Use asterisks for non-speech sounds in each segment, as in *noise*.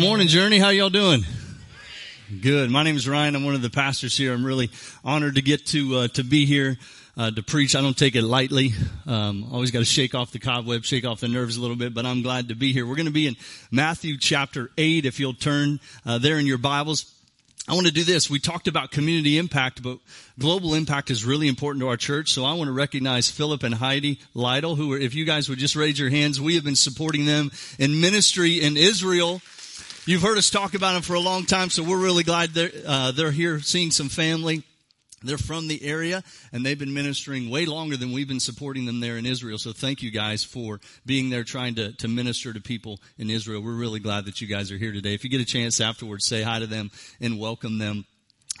Good morning, Journey. How y'all doing? Good. My name is Ryan. I'm one of the pastors here. I'm really honored to get to uh, to be here uh, to preach. I don't take it lightly. Um, always got to shake off the cobweb, shake off the nerves a little bit. But I'm glad to be here. We're going to be in Matthew chapter eight. If you'll turn uh, there in your Bibles. I want to do this. We talked about community impact, but global impact is really important to our church. So I want to recognize Philip and Heidi Lytle, who are, if you guys would just raise your hands, we have been supporting them in ministry in Israel. You've heard us talk about them for a long time, so we're really glad they're, uh, they're here seeing some family. They're from the area and they've been ministering way longer than we've been supporting them there in Israel. So thank you guys for being there trying to, to minister to people in Israel. We're really glad that you guys are here today. If you get a chance afterwards, say hi to them and welcome them.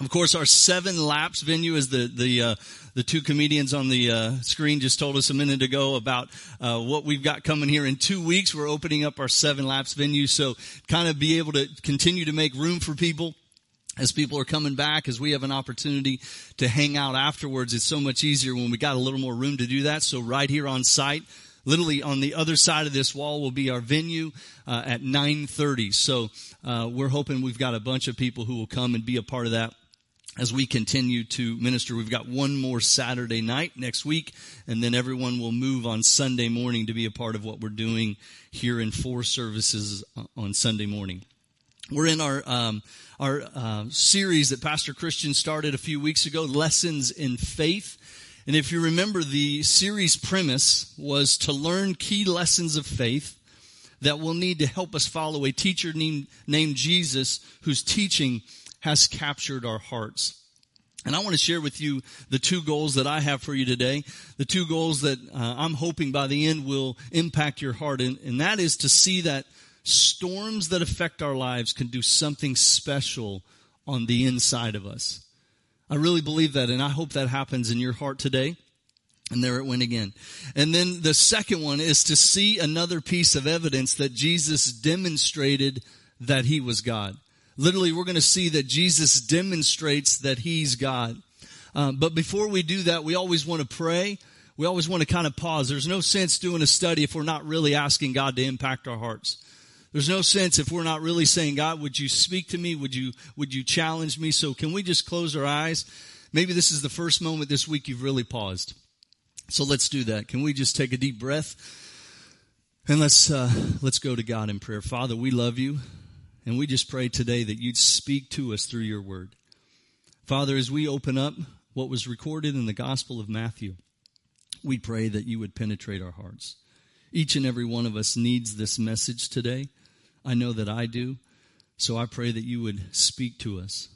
Of course, our seven laps venue is the the uh, the two comedians on the uh, screen just told us a minute ago about uh, what we've got coming here in two weeks. We're opening up our seven laps venue, so kind of be able to continue to make room for people as people are coming back, as we have an opportunity to hang out afterwards, it's so much easier when we got a little more room to do that. So right here on site, literally on the other side of this wall will be our venue uh, at 9.30. So uh, we're hoping we've got a bunch of people who will come and be a part of that as we continue to minister. We've got one more Saturday night next week, and then everyone will move on Sunday morning to be a part of what we're doing here in four services on Sunday morning. We're in our um, our uh, series that Pastor Christian started a few weeks ago, Lessons in Faith. And if you remember, the series premise was to learn key lessons of faith that will need to help us follow a teacher named, named Jesus whose teaching has captured our hearts. And I want to share with you the two goals that I have for you today. The two goals that uh, I'm hoping by the end will impact your heart. And, and that is to see that storms that affect our lives can do something special on the inside of us. I really believe that, and I hope that happens in your heart today. And there it went again. And then the second one is to see another piece of evidence that Jesus demonstrated that he was God. Literally, we're going to see that Jesus demonstrates that he's God. Um, but before we do that, we always want to pray. We always want to kind of pause. There's no sense doing a study if we're not really asking God to impact our hearts. There's no sense if we're not really saying, God, would you speak to me? Would you, would you challenge me? So can we just close our eyes? Maybe this is the first moment this week you've really paused. So let's do that. Can we just take a deep breath? And let's, uh, let's go to God in prayer. Father, we love you. And we just pray today that you'd speak to us through your word. Father, as we open up what was recorded in the Gospel of Matthew, we pray that you would penetrate our hearts. Each and every one of us needs this message today. I know that I do. So I pray that you would speak to us.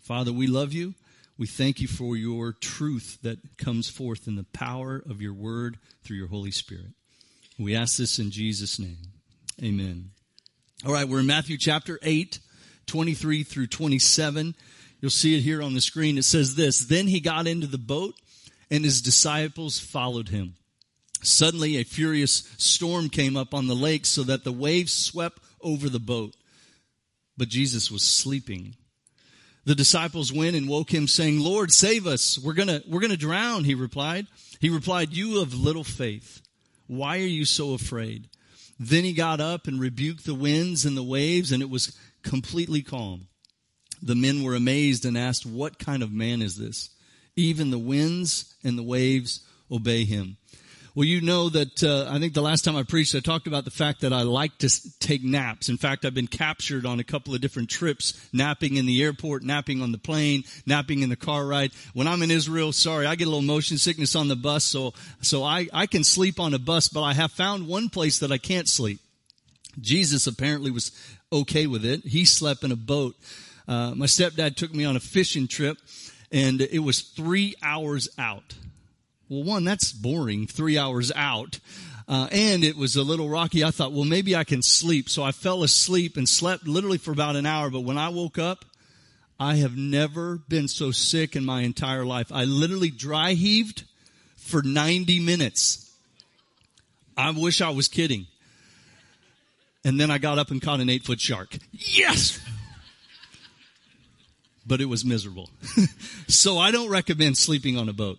Father, we love you. We thank you for your truth that comes forth in the power of your word through your Holy Spirit. We ask this in Jesus' name. Amen. All right, we're in Matthew chapter 8, 23 through 27. You'll see it here on the screen. It says this Then he got into the boat, and his disciples followed him. Suddenly, a furious storm came up on the lake so that the waves swept over the boat. But Jesus was sleeping. The disciples went and woke him saying, Lord, save us. We're gonna, we're gonna drown, he replied. He replied, you have little faith. Why are you so afraid? Then he got up and rebuked the winds and the waves and it was completely calm. The men were amazed and asked, what kind of man is this? Even the winds and the waves obey him. Well, you know that uh, I think the last time I preached, I talked about the fact that I like to take naps. In fact, I've been captured on a couple of different trips, napping in the airport, napping on the plane, napping in the car ride. When I'm in Israel, sorry, I get a little motion sickness on the bus, so so I I can sleep on a bus, but I have found one place that I can't sleep. Jesus apparently was okay with it. He slept in a boat. Uh, my stepdad took me on a fishing trip, and it was three hours out. Well, one, that's boring, three hours out. Uh, and it was a little rocky. I thought, well, maybe I can sleep. So I fell asleep and slept literally for about an hour. But when I woke up, I have never been so sick in my entire life. I literally dry heaved for 90 minutes. I wish I was kidding. And then I got up and caught an eight foot shark. Yes! But it was miserable. *laughs* so I don't recommend sleeping on a boat.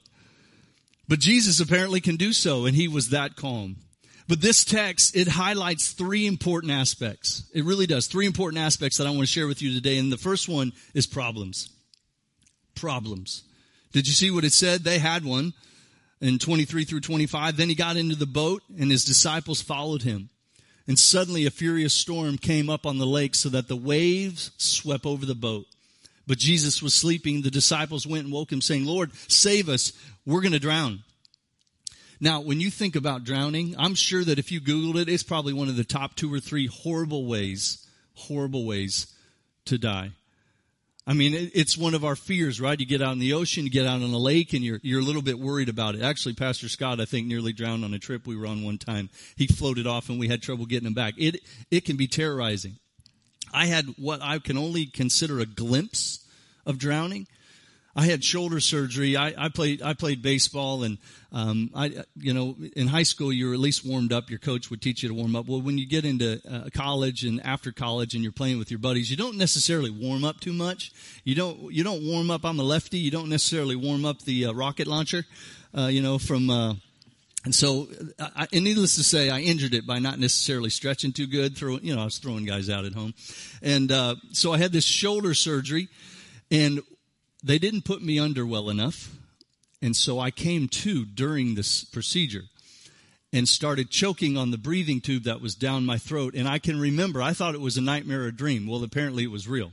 But Jesus apparently can do so, and he was that calm. But this text, it highlights three important aspects. It really does. Three important aspects that I want to share with you today. And the first one is problems. Problems. Did you see what it said? They had one in 23 through 25. Then he got into the boat and his disciples followed him. And suddenly a furious storm came up on the lake so that the waves swept over the boat. But Jesus was sleeping. The disciples went and woke him saying, Lord, save us. We're going to drown. Now, when you think about drowning, I'm sure that if you Googled it, it's probably one of the top two or three horrible ways, horrible ways to die. I mean, it's one of our fears, right? You get out in the ocean, you get out on a lake, and you're, you're a little bit worried about it. Actually, Pastor Scott, I think, nearly drowned on a trip we were on one time. He floated off and we had trouble getting him back. It, it can be terrorizing. I had what I can only consider a glimpse of drowning. I had shoulder surgery. I, I played I played baseball, and um, I you know in high school you were at least warmed up. Your coach would teach you to warm up. Well, when you get into uh, college and after college and you're playing with your buddies, you don't necessarily warm up too much. You don't you don't warm up. I'm a lefty. You don't necessarily warm up the uh, rocket launcher. Uh, you know from. Uh, and so, I, and needless to say, I injured it by not necessarily stretching too good. Throwing, you know, I was throwing guys out at home, and uh, so I had this shoulder surgery. And they didn't put me under well enough. And so I came to during this procedure and started choking on the breathing tube that was down my throat. And I can remember, I thought it was a nightmare or a dream. Well, apparently it was real.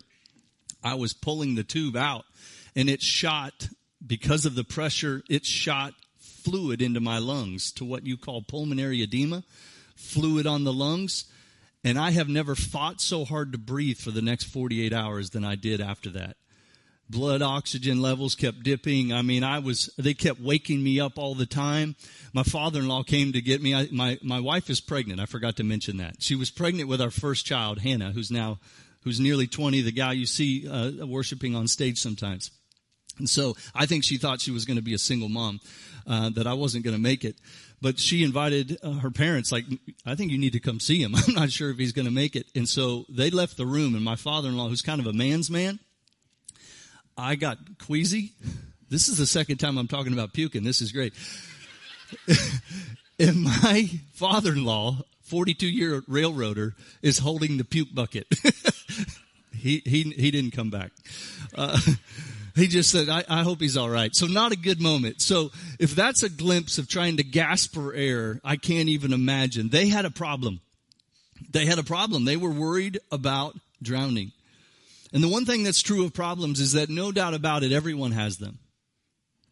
I was pulling the tube out and it shot, because of the pressure, it shot fluid into my lungs to what you call pulmonary edema, fluid on the lungs. And I have never fought so hard to breathe for the next 48 hours than I did after that blood oxygen levels kept dipping. I mean, I was, they kept waking me up all the time. My father-in-law came to get me. I, my, my wife is pregnant. I forgot to mention that. She was pregnant with our first child, Hannah, who's now, who's nearly 20, the guy you see uh, worshiping on stage sometimes. And so I think she thought she was going to be a single mom, uh, that I wasn't going to make it. But she invited uh, her parents, like, I think you need to come see him. *laughs* I'm not sure if he's going to make it. And so they left the room and my father-in-law, who's kind of a man's man, I got queasy. This is the second time I'm talking about puking. This is great. *laughs* and my father-in-law, 42 year railroader, is holding the puke bucket. *laughs* he, he, he didn't come back. Uh, he just said, I, I, hope he's all right. So not a good moment. So if that's a glimpse of trying to gasp for air, I can't even imagine. They had a problem. They had a problem. They were worried about drowning. And the one thing that's true of problems is that no doubt about it, everyone has them.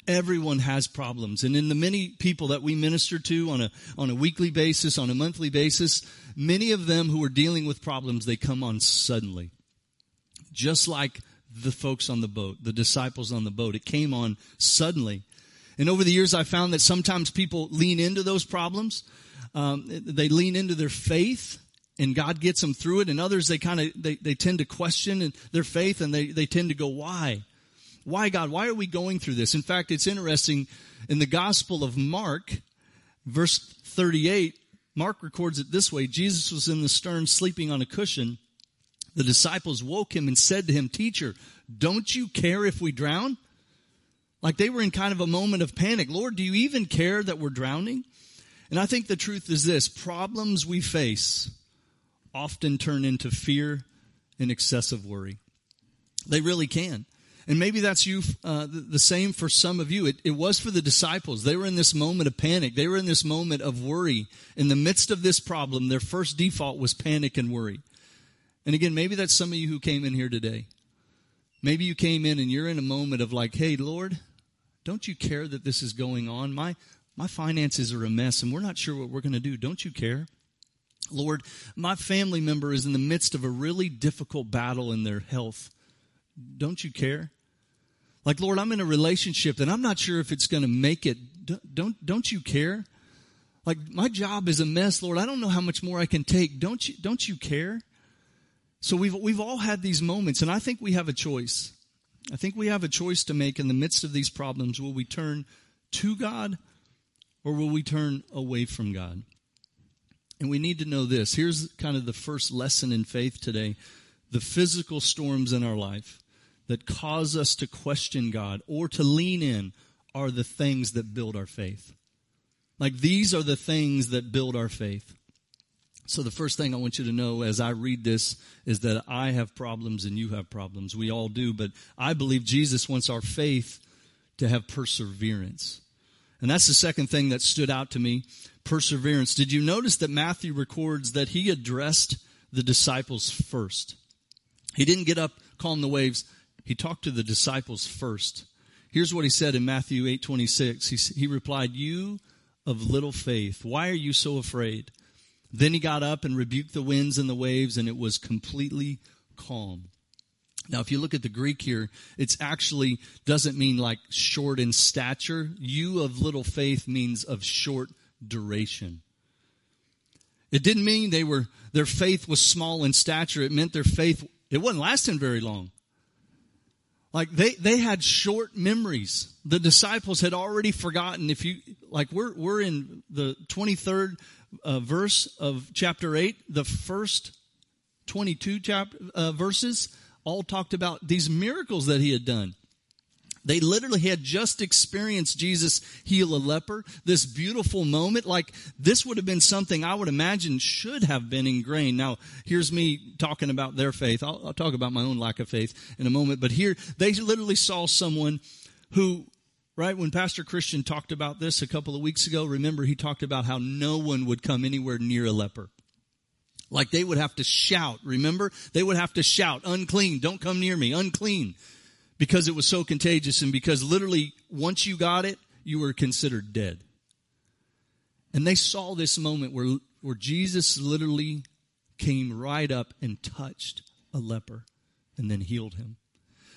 Everyone has problems. And in the many people that we minister to on a, on a weekly basis, on a monthly basis, many of them who are dealing with problems, they come on suddenly. Just like the folks on the boat, the disciples on the boat. It came on suddenly. And over the years, I found that sometimes people lean into those problems. Um, they lean into their faith and God gets them through it. And others, they kind of, they, they tend to question their faith and they, they tend to go, why? Why God? Why are we going through this? In fact, it's interesting in the gospel of Mark, verse 38, Mark records it this way. Jesus was in the stern sleeping on a cushion. The disciples woke him and said to him, teacher, don't you care if we drown? Like they were in kind of a moment of panic. Lord, do you even care that we're drowning? And I think the truth is this, problems we face often turn into fear and excessive worry. They really can. And maybe that's you, uh, the, same for some of you. It, it was for the disciples. They were in this moment of panic. They were in this moment of worry. In the midst of this problem, their first default was panic and worry. And again, maybe that's some of you who came in here today. Maybe you came in and you're in a moment of like, hey, Lord, don't you care that this is going on? My, my finances are a mess and we're not sure what we're going to do. Don't you care? Lord, my family member is in the midst of a really difficult battle in their health. Don't you care? Like, Lord, I'm in a relationship and I'm not sure if it's going to make it. Don't, don't, you care? Like, my job is a mess, Lord. I don't know how much more I can take. Don't you, don't you care? So we've, we've all had these moments and I think we have a choice. I think we have a choice to make in the midst of these problems. Will we turn to God or will we turn away from God? And we need to know this. Here's kind of the first lesson in faith today. The physical storms in our life that cause us to question God or to lean in are the things that build our faith. Like these are the things that build our faith. So the first thing I want you to know as I read this is that I have problems and you have problems. We all do, but I believe Jesus wants our faith to have perseverance. And that's the second thing that stood out to me. Perseverance. Did you notice that Matthew records that he addressed the disciples first? He didn't get up, calm the waves. He talked to the disciples first. Here's what he said in Matthew 8:26. He, he replied, "You of little faith, why are you so afraid?" Then he got up and rebuked the winds and the waves, and it was completely calm. Now, if you look at the Greek here, it's actually doesn't mean like short in stature. You of little faith means of short duration. It didn't mean they were, their faith was small in stature. It meant their faith, it wasn't lasting very long. Like they, they had short memories. The disciples had already forgotten. If you, like we're, we're in the 23rd uh, verse of chapter 8, the first 22 chap, uh, verses all talked about these miracles that he had done. They literally had just experienced Jesus heal a leper. This beautiful moment, like this would have been something I would imagine should have been ingrained. Now, here's me talking about their faith. I'll, I'll talk about my own lack of faith in a moment, but here they literally saw someone who right? When Pastor Christian talked about this a couple of weeks ago, remember he talked about how no one would come anywhere near a leper. Like they would have to shout, remember? They would have to shout, unclean, don't come near me, unclean because it was so contagious and because literally once you got it, you were considered dead. And they saw this moment where, where Jesus literally came right up and touched a leper and then healed him.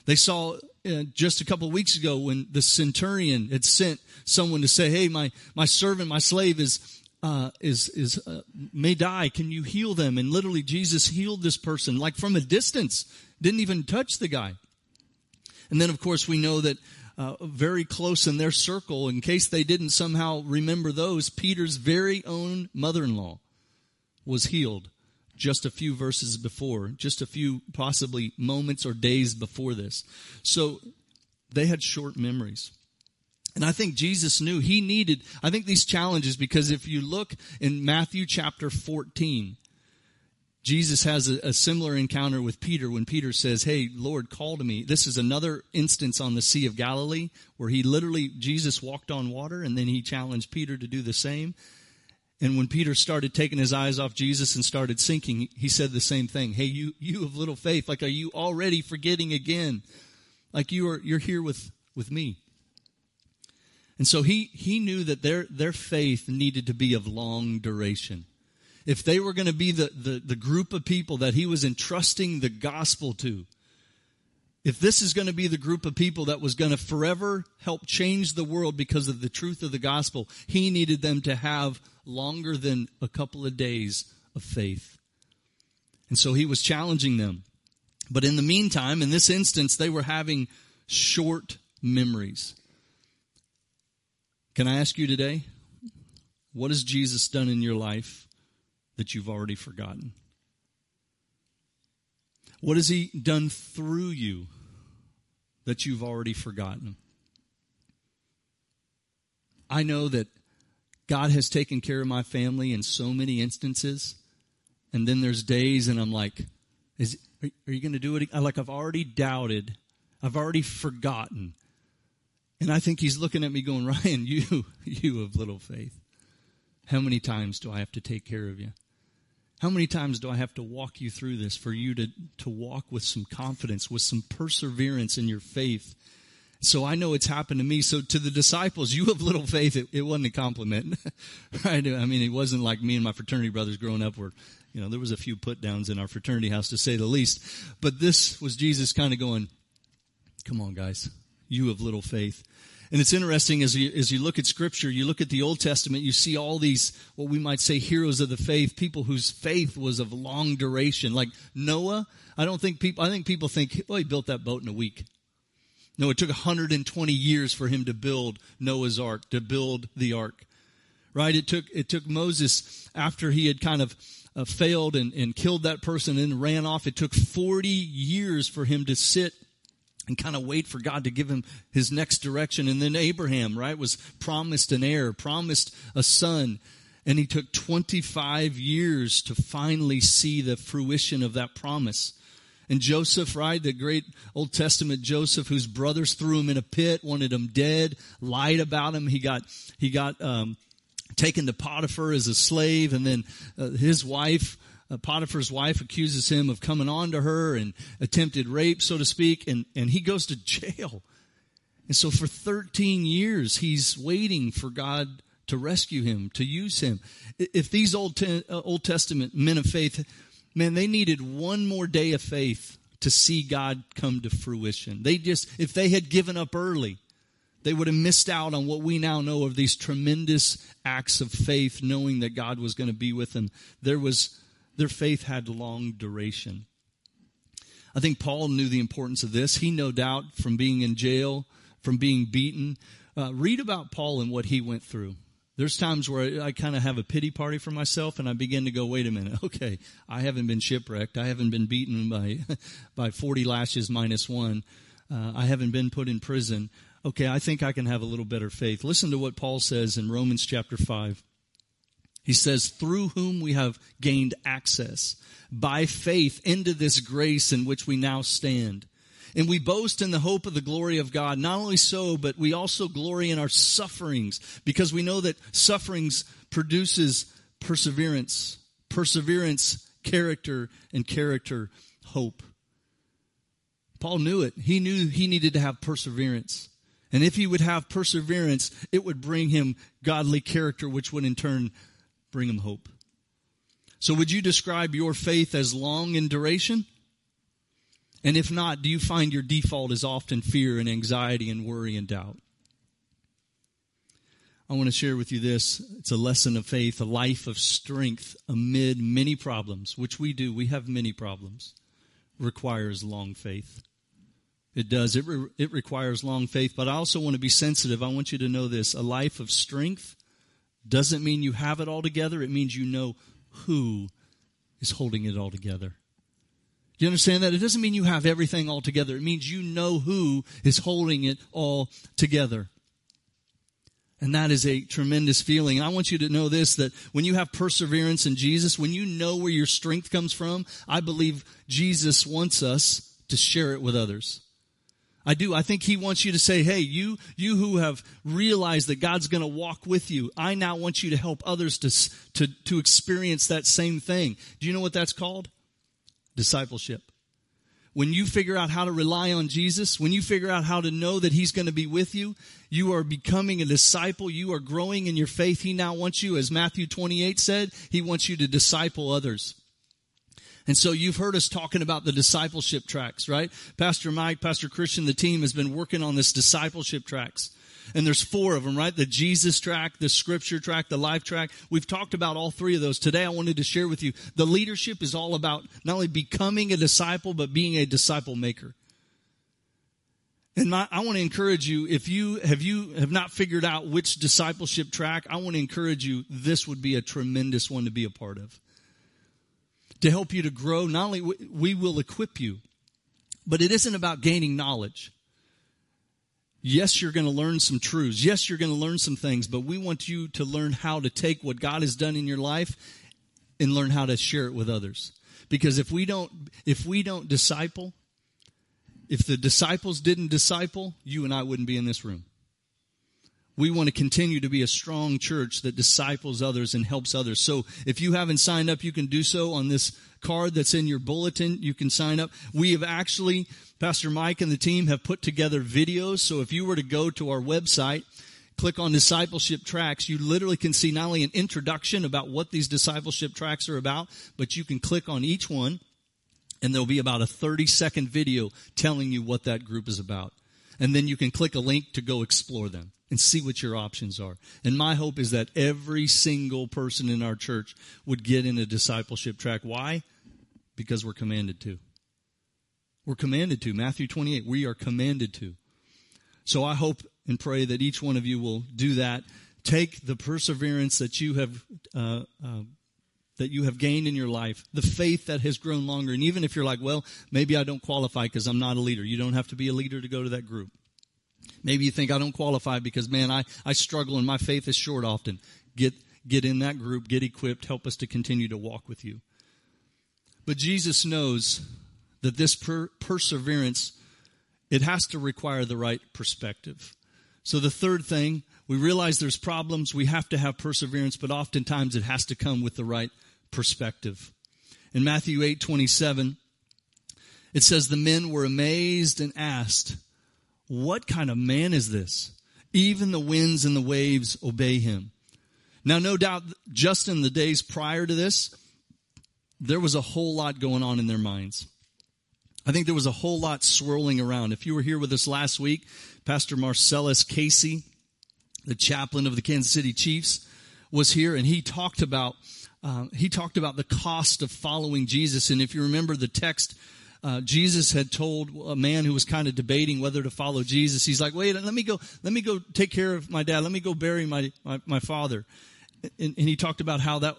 They saw uh, just a couple of weeks ago when the centurion had sent someone to say, "Hey, my my servant, my slave is uh, is is uh, may die. Can you heal them?" And literally, Jesus healed this person like from a distance. Didn't even touch the guy. And then, of course, we know that uh, very close in their circle, in case they didn't somehow remember those, Peter's very own mother-in-law was healed just a few verses before, just a few possibly moments or days before this. So they had short memories. And I think Jesus knew he needed, I think these challenges, because if you look in Matthew chapter 14, Jesus has a, a, similar encounter with Peter when Peter says, Hey, Lord, call to me. This is another instance on the Sea of Galilee where he literally, Jesus walked on water and then he challenged Peter to do the same. And when Peter started taking his eyes off Jesus and started sinking, he said the same thing. Hey, you, you of little faith, like, are you already forgetting again? Like you are, you're here with, with me. And so he, he knew that their, their faith needed to be of long duration if they were going to be the, the, the group of people that he was entrusting the gospel to, if this is going to be the group of people that was going to forever help change the world because of the truth of the gospel, he needed them to have longer than a couple of days of faith. And so he was challenging them. But in the meantime, in this instance, they were having short memories. Can I ask you today, what has Jesus done in your life that you've already forgotten? What has He done through you that you've already forgotten? I know that God has taken care of my family in so many instances. And then there's days and I'm like, is, are, you going to do it? Like I've already doubted. I've already forgotten. And I think he's looking at me going, Ryan, *laughs* you, you of little faith. How many times do I have to take care of you? How many times do I have to walk you through this for you to, to walk with some confidence, with some perseverance in your faith? So I know it's happened to me. So to the disciples, you have little faith. It, it wasn't a compliment, *laughs* right? I mean, it wasn't like me and my fraternity brothers growing up were, you know, there was a few put downs in our fraternity house to say the least. But this was Jesus kind of going, come on guys, you have little faith. And it's interesting as you, as you look at scripture, you look at the Old Testament, you see all these, what we might say heroes of the faith, people whose faith was of long duration. Like Noah, I don't think people, I think people think, well, he built that boat in a week. No, it took 120 years for him to build Noah's ark, to build the ark. Right? It took, it took Moses after he had kind of uh, failed and, and killed that person and ran off. It took 40 years for him to sit and kind of wait for God to give him his next direction. And then Abraham, right, was promised an heir, promised a son. And he took 25 years to finally see the fruition of that promise. And Joseph, right, the great Old Testament Joseph, whose brothers threw him in a pit, wanted him dead, lied about him. He got, he got, um, taken to Potiphar as a slave, and then uh, his wife, uh, Potiphar's wife, accuses him of coming on to her and attempted rape, so to speak, and, and he goes to *laughs* jail. And so for 13 years, he's waiting for God to rescue him, to use him. If these Old, uh, Old Testament men of faith, man, they needed one more day of faith to see God come to fruition. They just, if they had given up early, they would have missed out on what we now know of these tremendous acts of faith, knowing that God was going to be with them. There was, their faith had long duration. I think Paul knew the importance of this. He no doubt from being in jail, from being beaten. Uh, read about Paul and what he went through. There's times where I, kind of have a pity party for myself and I begin to go, wait a minute. *laughs* Okay. I haven't been shipwrecked. I haven't been beaten by, *laughs* by 40 lashes minus one. Uh, I haven't been put in prison. Okay. I think I can have a little better faith. Listen to what Paul says in Romans chapter five. He says, through whom we have gained access by faith into this grace in which we now stand and we boast in the hope of the glory of God. Not only so, but we also glory in our sufferings because we know that sufferings produces perseverance, perseverance, character, and character, hope. Paul knew it. He knew he needed to have perseverance. And if he would have perseverance, it would bring him godly character, which would in turn bring him hope. So would you describe your faith as long in duration? And if not, do you find your default is often fear and anxiety and worry and doubt? I want to share with you this. It's a lesson of faith, a life of strength amid many problems, which we do. We have many problems. Requires long faith. It does. It, re- it requires long faith, but I also want to be sensitive. I want you to know this. A life of strength doesn't mean you have it all together. It means you know who is holding it all together. Do you understand that? It doesn't mean you have everything all together. It means you know who is holding it all together. And that is a tremendous feeling. I want you to know this, that when you have perseverance in Jesus, when you know where your strength comes from, I believe Jesus wants us to share it with others. I do. I think he wants you to say, hey, you, you who have realized that God's going to walk with you, I now want you to help others to, to, to experience that same thing. Do you know what that's called? Discipleship. When you figure out how to rely on Jesus, when you figure out how to know that He's going to be with you, you are becoming a disciple. You are growing in your faith. He now wants you, as Matthew 28 said, He wants you to disciple others. And so you've heard us talking about the discipleship tracks, right? Pastor Mike, Pastor Christian, the team has been working on this discipleship tracks. And there's four of them, right? The Jesus track, the scripture track, the life track. We've talked about all three of those. Today I wanted to share with you the leadership is all about not only becoming a disciple, but being a disciple maker. And my, I want to encourage you, if you have you have not figured out which discipleship track, I want to encourage you, this would be a tremendous one to be a part of. To help you to grow, not only we will equip you, but it isn't about gaining knowledge. Yes, you're going to learn some truths. Yes, you're going to learn some things, but we want you to learn how to take what God has done in your life and learn how to share it with others. Because if we don't, if we don't disciple, if the disciples didn't disciple, you and I wouldn't be in this room. We want to continue to be a strong church that disciples others and helps others. So if you haven't signed up, you can do so on this card that's in your bulletin. You can sign up. We have actually, Pastor Mike and the team have put together videos. So if you were to go to our website, click on discipleship tracks, you literally can see not only an introduction about what these discipleship tracks are about, but you can click on each one and there'll be about a 30 second video telling you what that group is about. And then you can click a link to go explore them and see what your options are. And my hope is that every single person in our church would get in a discipleship track. Why? Because we're commanded to. We're commanded to. Matthew 28, we are commanded to. So I hope and pray that each one of you will do that. Take the perseverance that you have, uh, uh, that you have gained in your life, the faith that has grown longer. And even if you're like, well, maybe I don't qualify because I'm not a leader. You don't have to be a leader to go to that group. Maybe you think I don't qualify because man, I, I struggle and my faith is short often. Get, get in that group, get equipped, help us to continue to walk with you. But Jesus knows that this per- perseverance, it has to require the right perspective. So the third thing, we realize there's problems, we have to have perseverance, but oftentimes it has to come with the right perspective. In Matthew 8, 27, it says, the men were amazed and asked, what kind of man is this? Even the winds and the waves obey him. Now, no doubt, just in the days prior to this, there was a whole lot going on in their minds. I think there was a whole lot swirling around. If you were here with us last week, Pastor Marcellus Casey, the chaplain of the Kansas City Chiefs, was here and he talked about uh, he talked about the cost of following Jesus. And if you remember the text, uh, Jesus had told a man who was kind of debating whether to follow Jesus. He's like, "Wait, let me go. Let me go take care of my dad. Let me go bury my my, my father." And, and he talked about how that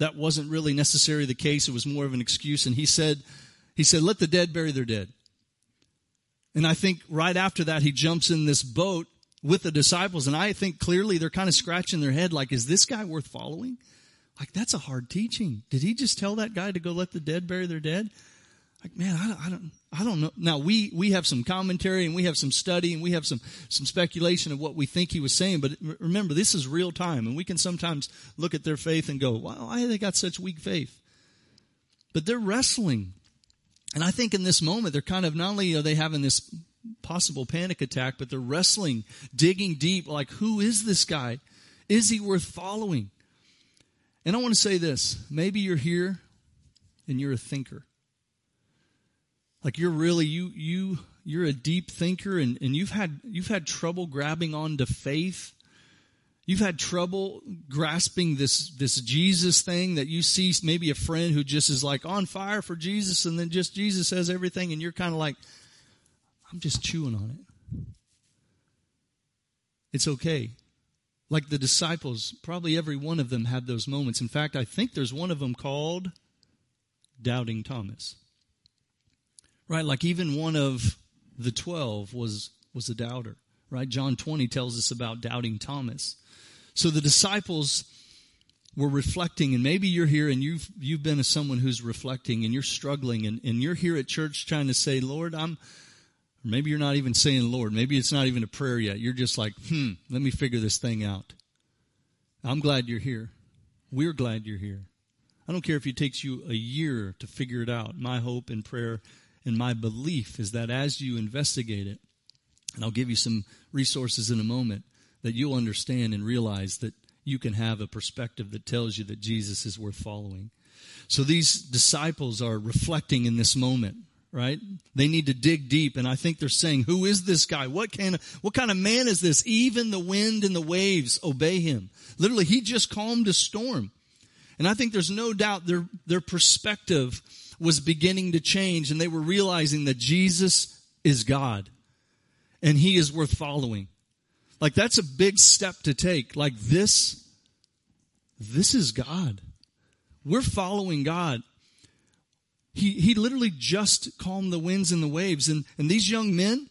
that wasn't really necessarily the case. It was more of an excuse. And he said, he said, let the dead bury their dead. And I think right after that, he jumps in this boat with the disciples. And I think clearly they're kind of scratching their head like, is this guy worth following? Like, that's a hard teaching. Did he just tell that guy to go let the dead bury their dead? Like, man, I, I, don't, I don't know. Now we, we have some commentary and we have some study and we have some, some speculation of what we think he was saying. But remember, this is real time and we can sometimes look at their faith and go, wow, why they got such weak faith? But they're wrestling. And I think in this moment, they're kind of, not only are they having this possible panic attack, but they're wrestling, digging deep, like, who is this guy? Is he worth following? And I want to say this. Maybe you're here and you're a thinker. Like you're really you you you're a deep thinker and, and you've had you've had trouble grabbing onto faith. You've had trouble grasping this this Jesus thing that you see maybe a friend who just is like on fire for Jesus and then just Jesus says everything and you're kind of like I'm just chewing on it. It's okay. Like the disciples, probably every one of them had those moments. In fact, I think there's one of them called Doubting Thomas. Right? Like even one of the 12 was, was a doubter. Right? John 20 tells us about doubting Thomas. So the disciples were reflecting and maybe you're here and you've, you've been someone who's reflecting and you're struggling and, and you're here at church trying to say, Lord, I'm, maybe you're not even saying Lord. Maybe it's not even a prayer yet. You're just like, hmm, let me figure this thing out. I'm glad you're here. We're glad you're here. I don't care if it takes you a year to figure it out. My hope and prayer and my belief is that as you investigate it, and I'll give you some resources in a moment, that you'll understand and realize that you can have a perspective that tells you that Jesus is worth following. So these disciples are reflecting in this moment, right? They need to dig deep. And I think they're saying, who is this guy? What kind of, what kind of man is this? Even the wind and the waves obey him. Literally, he just calmed a storm. And I think there's no doubt their, their perspective was beginning to change and they were realizing that Jesus is God and he is worth following. Like that's a big step to take. Like this, this is God. We're following God. He, he literally just calmed the winds and the waves. And, and these young men,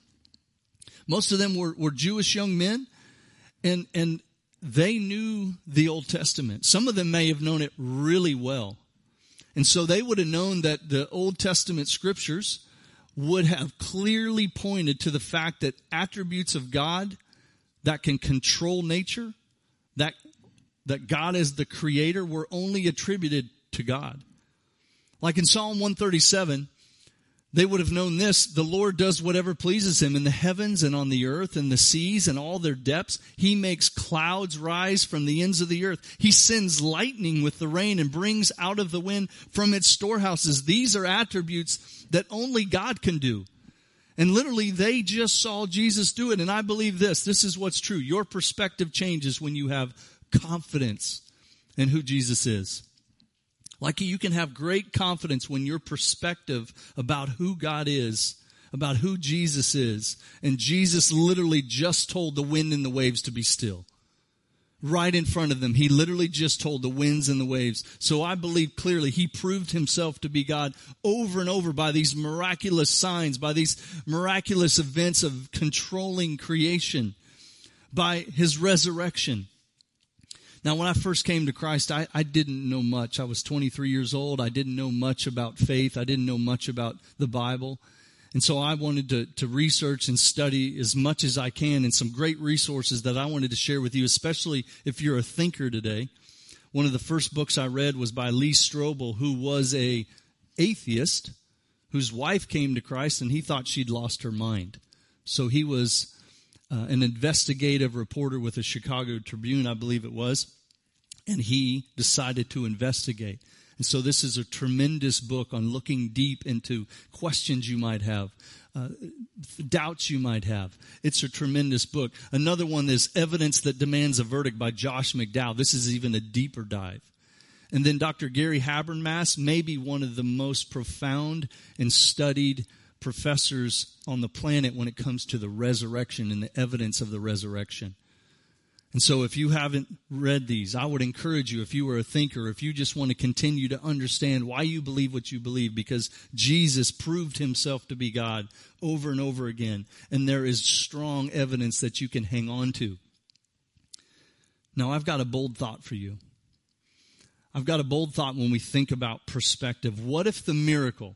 most of them were, were Jewish young men and, and they knew the Old Testament. Some of them may have known it really well. And so they would have known that the Old Testament scriptures would have clearly pointed to the fact that attributes of God that can control nature, that, that God is the creator, were only attributed to God. Like in Psalm 137, they would have known this. The Lord does whatever pleases him in the heavens and on the earth and the seas and all their depths. He makes clouds rise from the ends of the earth. He sends lightning with the rain and brings out of the wind from its storehouses. These are attributes that only God can do. And literally they just saw Jesus do it. And I believe this. This is what's true. Your perspective changes when you have confidence in who Jesus is. Like you can have great confidence when your perspective about who God is, about who Jesus is, and Jesus literally just told the wind and the waves to be still. right in front of them. He literally just told the winds and the waves. So I believe clearly he proved himself to be God over and over by these miraculous signs, by these miraculous events of controlling creation, by his resurrection. Now, when I first came to Christ, I, I didn't know much. I was 23 years old. I didn't know much about faith. I didn't know much about the Bible. And so I wanted to, to research and study as much as I can and some great resources that I wanted to share with you, especially if you're a thinker today. One of the first books I read was by Lee Strobel, who was a atheist whose wife came to Christ and he thought she'd lost her mind. So he was uh, an investigative reporter with the Chicago Tribune, I believe it was, and he decided to investigate. And so this is a tremendous book on looking deep into questions you might have, uh, doubts you might have. It's a tremendous book. Another one is Evidence That Demands a Verdict by Josh McDowell. This is even a deeper dive. And then Dr. Gary Habermas, maybe one of the most profound and studied professors on the planet when it comes to the resurrection and the evidence of the resurrection. And so if you haven't read these, I would encourage you, if you are a thinker, if you just want to continue to understand why you believe what you believe, because Jesus proved himself to be God over and over again. And there is strong evidence that you can hang on to. Now, I've got a bold thought for you. I've got a bold thought when we think about perspective. What if the miracle,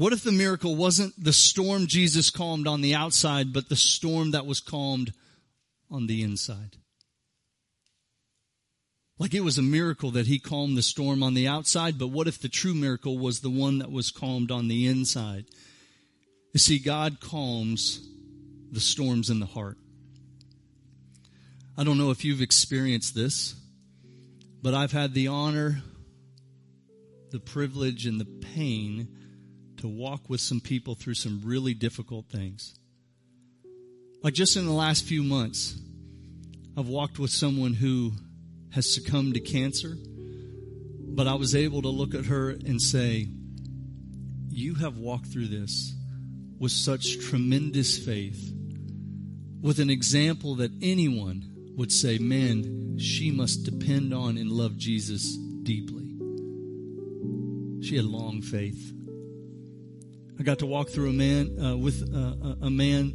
what if the miracle wasn't the storm Jesus calmed on the outside, but the storm that was calmed on the inside. Like it was a miracle that he calmed the storm on the outside, but what if the true miracle was the one that was calmed on the inside? You see, God calms the storms in the heart. I don't know if you've experienced this, but I've had the honor, the privilege, and the pain to walk with some people through some really difficult things. Like just in the last few months, I've walked with someone who has succumbed to cancer, but I was able to look at her and say, You have walked through this with such tremendous faith, with an example that anyone would say, Man, she must depend on and love Jesus deeply. She had long faith. I got to walk through a man uh, with uh, a man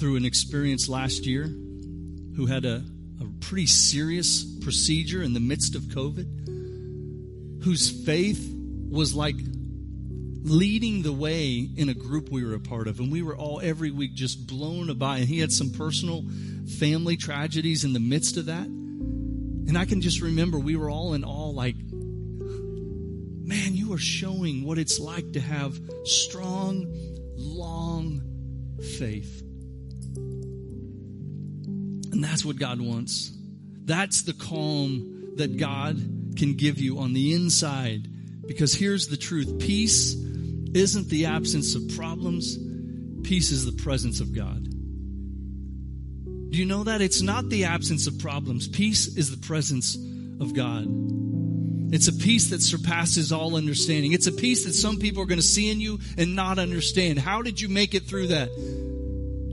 through an experience last year who had a, a pretty serious procedure in the midst of COVID, whose faith was like leading the way in a group we were a part of. And we were all every week just blown by. And he had some personal family tragedies in the midst of that. And I can just remember we were all in awe, like, are showing what it's like to have strong, long faith. And that's what God wants. That's the calm that God can give you on the inside. Because here's the truth peace isn't the absence of problems, peace is the presence of God. Do you know that? It's not the absence of problems, peace is the presence of God. It's a peace that surpasses all understanding. It's a peace that some people are going to see in you and not understand. How did you make it through that?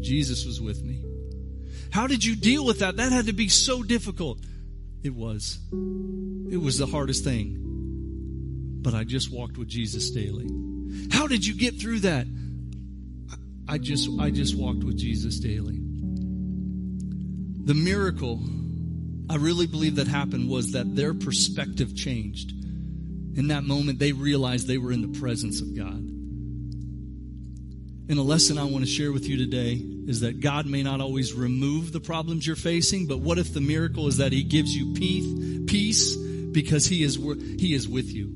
Jesus was with me. How did you deal with that? That had to be so difficult. It was. It was the hardest thing. But I just walked with Jesus daily. How did you get through that? I just I just walked with Jesus daily. The miracle I really believe that happened was that their perspective changed. In that moment they realized they were in the presence of God. And a lesson I want to share with you today is that God may not always remove the problems you're facing, but what if the miracle is that He gives you peace, peace because He is He is with you.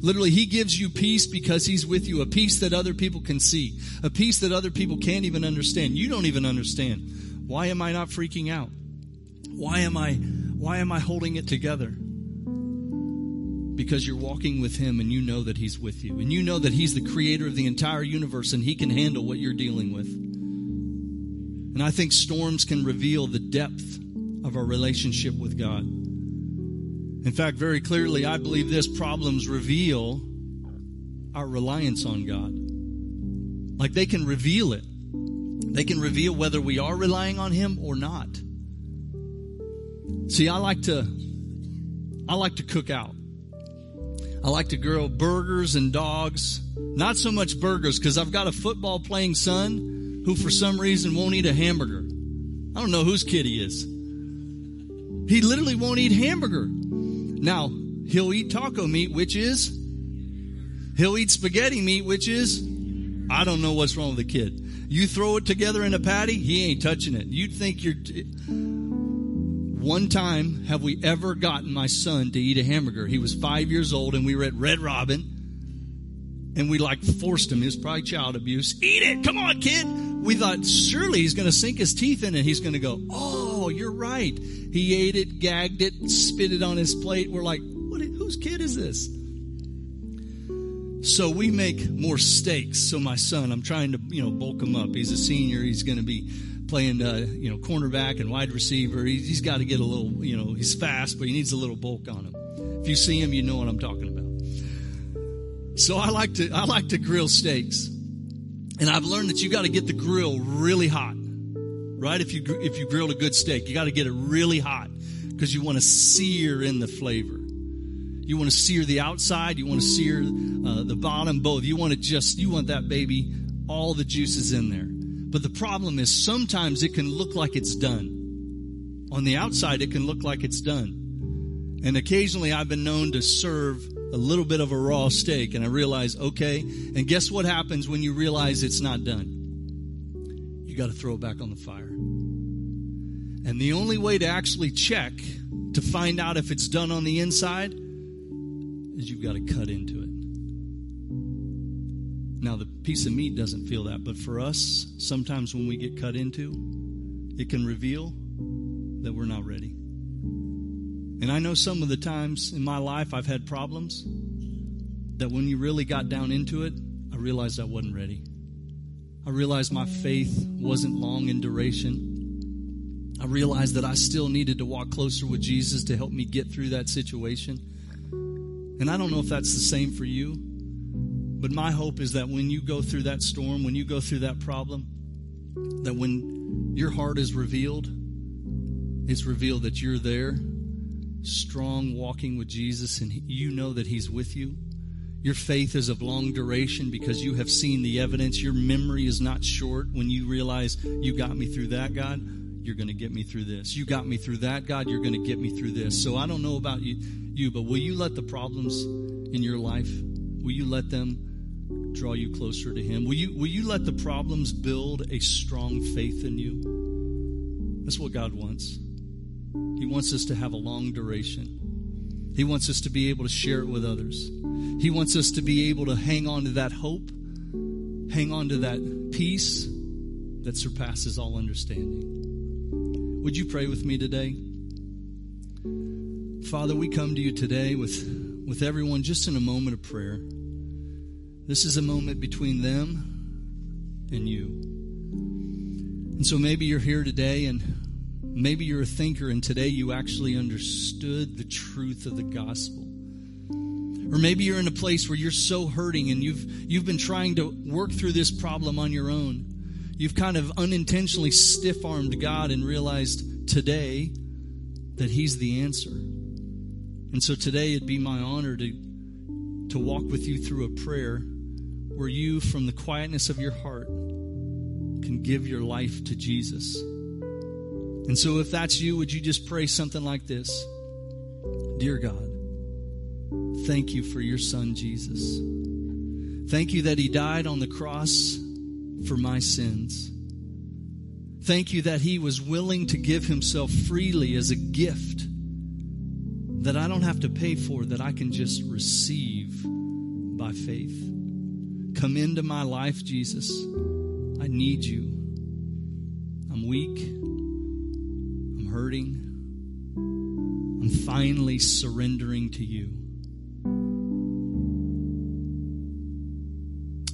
Literally, He gives you peace because He's with you, a peace that other people can see, a peace that other people can't even understand. You don't even understand. Why am I not freaking out? Why am I why am I holding it together? because you're walking with Him and you know that He's with you. And you know that He's the creator of the entire universe and He can handle what you're dealing with. And I think storms can reveal the depth of our relationship with God. In fact, very clearly, I believe this problems reveal our reliance on God. Like they can reveal it. They can reveal whether we are relying on Him or not. See, I like to, I like to cook out. I like to grill burgers and dogs. Not so much burgers because I've got a football playing son who for some reason won't eat a hamburger. I don't know whose kid he is. He literally won't eat hamburger. Now, he'll eat taco meat, which is, he'll eat spaghetti meat, which is, I don't know what's wrong with the kid. You throw it together in a patty, he ain't touching it. You'd think you're, t- one time have we ever gotten my son to eat a hamburger. He was five years old and we were at Red Robin and we like forced him. It was probably child abuse. Eat it. Come on, kid. We thought surely he's going to sink his teeth in it. He's going to go, Oh, you're right. He ate it, gagged it, spit it on his plate. We're like, what, whose kid is this? So we make more steaks. So my son, I'm trying to, you know, bulk him up. He's a senior. He's going to be playing, uh, you know, cornerback and wide receiver. He's, he's got to get a little, you know, he's fast, but he needs a little bulk on him. If you see him, you know what I'm talking about. So I like to, I like to grill steaks. And I've learned that you got to get the grill really hot, right? If you, if you grilled a good steak, you got to get it really hot because you want to sear in the flavor. You want to sear the outside. You want to sear uh, the bottom, both. You want to just, you want that baby, all the juices in there. But the problem is sometimes it can look like it's done. On the outside, it can look like it's done. And occasionally I've been known to serve a little bit of a raw steak and I realize, okay, and guess what happens when you realize it's not done? You got to throw it back on the fire. And the only way to actually check to find out if it's done on the inside is you've got to cut into it. Now, the piece of meat doesn't feel that, but for us, sometimes when we get cut into, it can reveal that we're not ready. And I know some of the times in my life I've had problems that when you really got down into it, I realized I wasn't ready. I realized my faith wasn't long in duration. I realized that I still needed to walk closer with Jesus to help me get through that situation. And I don't know if that's the same for you. But my hope is that when you go through that storm, when you go through that problem, that when your heart is revealed, it's revealed that you're there, strong, walking with Jesus, and you know that He's with you. Your faith is of long duration because you have seen the evidence. Your memory is not short when you realize you got me through that, God. You're going to get me through this. You got me through that, God. You're going to get me through this. So I don't know about you, you, but will you let the problems in your life, will you let them draw you closer to Him? Will you, will you let the problems build a strong faith in you? That's what God wants. He wants us to have a long duration. He wants us to be able to share it with others. He wants us to be able to hang on to that hope, hang on to that peace that surpasses all understanding. Would you pray with me today? Father, we come to you today with, with everyone just in a moment of prayer. This is a moment between them and you. And so maybe you're here today and maybe you're a thinker and today you actually understood the truth of the gospel. Or maybe you're in a place where you're so hurting and you've you've been trying to work through this problem on your own. You've kind of unintentionally stiff-armed God and realized today that he's the answer. And so today it'd be my honor to to walk with you through a prayer where you, from the quietness of your heart, can give your life to Jesus. And so, if that's you, would you just pray something like this Dear God, thank you for your son, Jesus. Thank you that he died on the cross for my sins. Thank you that he was willing to give himself freely as a gift that I don't have to pay for, that I can just receive by faith. Come into my life, Jesus. I need you. I'm weak. I'm hurting. I'm finally surrendering to you.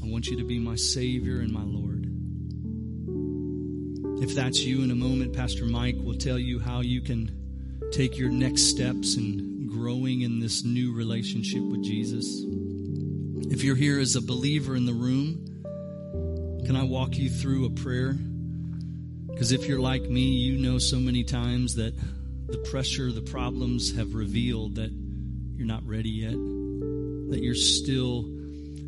I want you to be my Savior and my Lord. If that's you in a moment, Pastor Mike will tell you how you can take your next steps in growing in this new relationship with Jesus. If you're here as a believer in the room, can I walk you through a prayer? Because if you're like me, you know so many times that the pressure, the problems have revealed that you're not ready yet, that you're still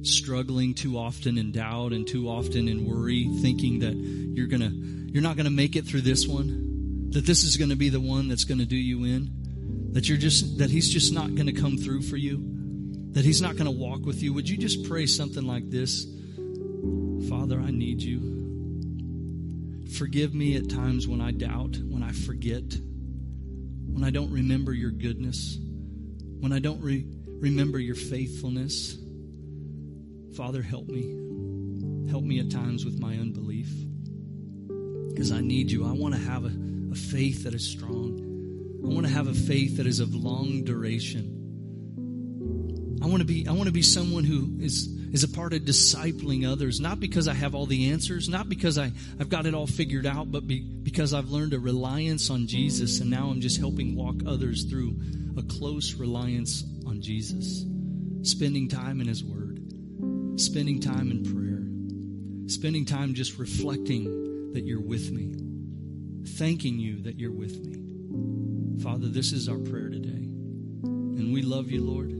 struggling too often in doubt and too often in worry, thinking that you're gonna, you're not gonna make it through this one, that this is gonna be the one that's gonna do you in, that you're just, that he's just not gonna come through for you, that he's not gonna walk with you. Would you just pray something like this? Father, I need you. Forgive me at times when I doubt, when I forget, when I don't remember your goodness, when I don't re- remember your faithfulness. Father, help me. Help me at times with my unbelief. Because I need you. I want to have a, a faith that is strong. I want to have a faith that is of long duration. I want to be I want to be someone who is is a part of discipling others, not because I have all the answers, not because I, I've got it all figured out, but be, because I've learned a reliance on Jesus and now I'm just helping walk others through a close reliance on Jesus. Spending time in His Word, spending time in prayer, spending time just reflecting that you're with me, thanking you that you're with me. Father, this is our prayer today. And we love you, Lord.